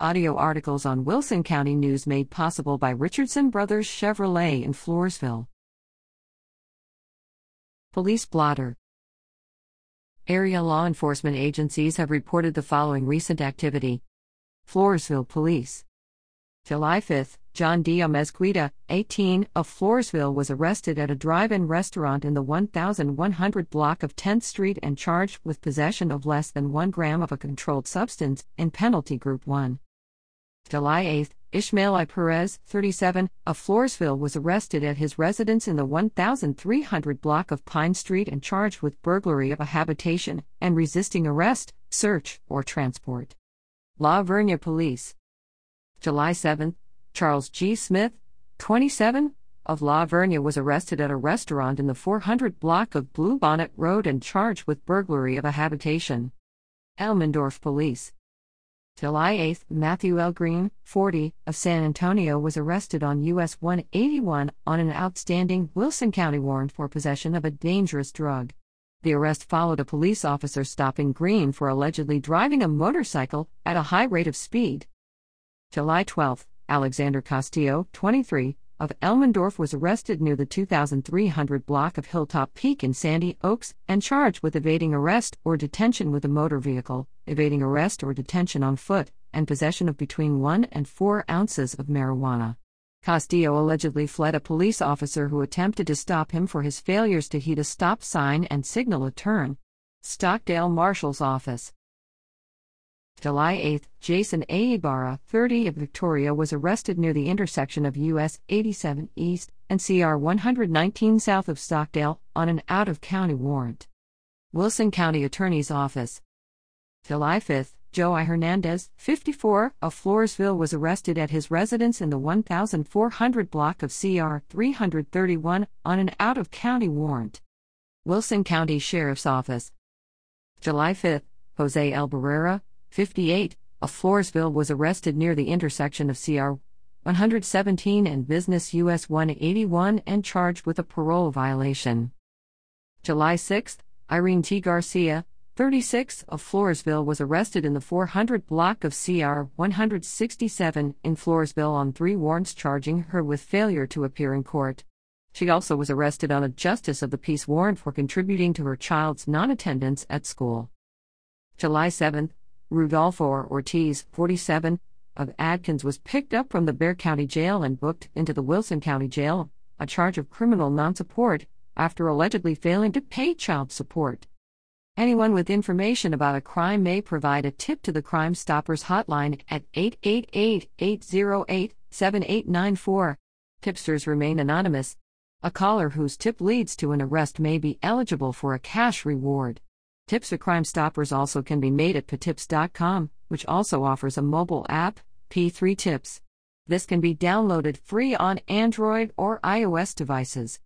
Audio articles on Wilson County News made possible by Richardson Brothers Chevrolet in Floresville. Police blotter. Area law enforcement agencies have reported the following recent activity Floresville Police. July 5, John D. Amezquita, 18, of Floresville was arrested at a drive in restaurant in the 1100 block of 10th Street and charged with possession of less than 1 gram of a controlled substance in Penalty Group 1. July 8, Ishmael I. Perez, 37, of Floresville was arrested at his residence in the 1300 block of Pine Street and charged with burglary of a habitation and resisting arrest, search, or transport. La Vernia Police. July 7, Charles G. Smith, 27, of La Vernia was arrested at a restaurant in the 400 block of Bluebonnet Road and charged with burglary of a habitation. Elmendorf Police. July 8, Matthew L. Green, 40, of San Antonio was arrested on US 181 on an outstanding Wilson County warrant for possession of a dangerous drug. The arrest followed a police officer stopping Green for allegedly driving a motorcycle at a high rate of speed. July 12, Alexander Castillo, 23, of Elmendorf was arrested near the 2300 block of Hilltop Peak in Sandy Oaks and charged with evading arrest or detention with a motor vehicle, evading arrest or detention on foot, and possession of between 1 and 4 ounces of marijuana. Castillo allegedly fled a police officer who attempted to stop him for his failures to heed a stop sign and signal a turn. Stockdale Marshal's Office. July 8, Jason A. Ibarra, 30 of Victoria, was arrested near the intersection of US 87 East and CR 119 south of Stockdale on an out of county warrant. Wilson County Attorney's Office. July 5, Joe I. Hernandez, 54, of Floresville was arrested at his residence in the 1400 block of CR 331 on an out of county warrant. Wilson County Sheriff's Office. July 5, Jose L. Barrera, 58, of Floresville was arrested near the intersection of CR 117 and Business US 181 and charged with a parole violation. July 6, Irene T. Garcia, 36, of Floresville was arrested in the 400 block of CR 167 in Floresville on three warrants charging her with failure to appear in court. She also was arrested on a Justice of the Peace warrant for contributing to her child's non attendance at school. July 7, Rudolfo Ortiz, 47, of Adkins was picked up from the Bexar County Jail and booked into the Wilson County Jail, a charge of criminal non support, after allegedly failing to pay child support. Anyone with information about a crime may provide a tip to the Crime Stoppers hotline at 888 808 7894. Tipsters remain anonymous. A caller whose tip leads to an arrest may be eligible for a cash reward. Tips to Crime Stoppers also can be made at patips.com, which also offers a mobile app, P3 Tips. This can be downloaded free on Android or iOS devices.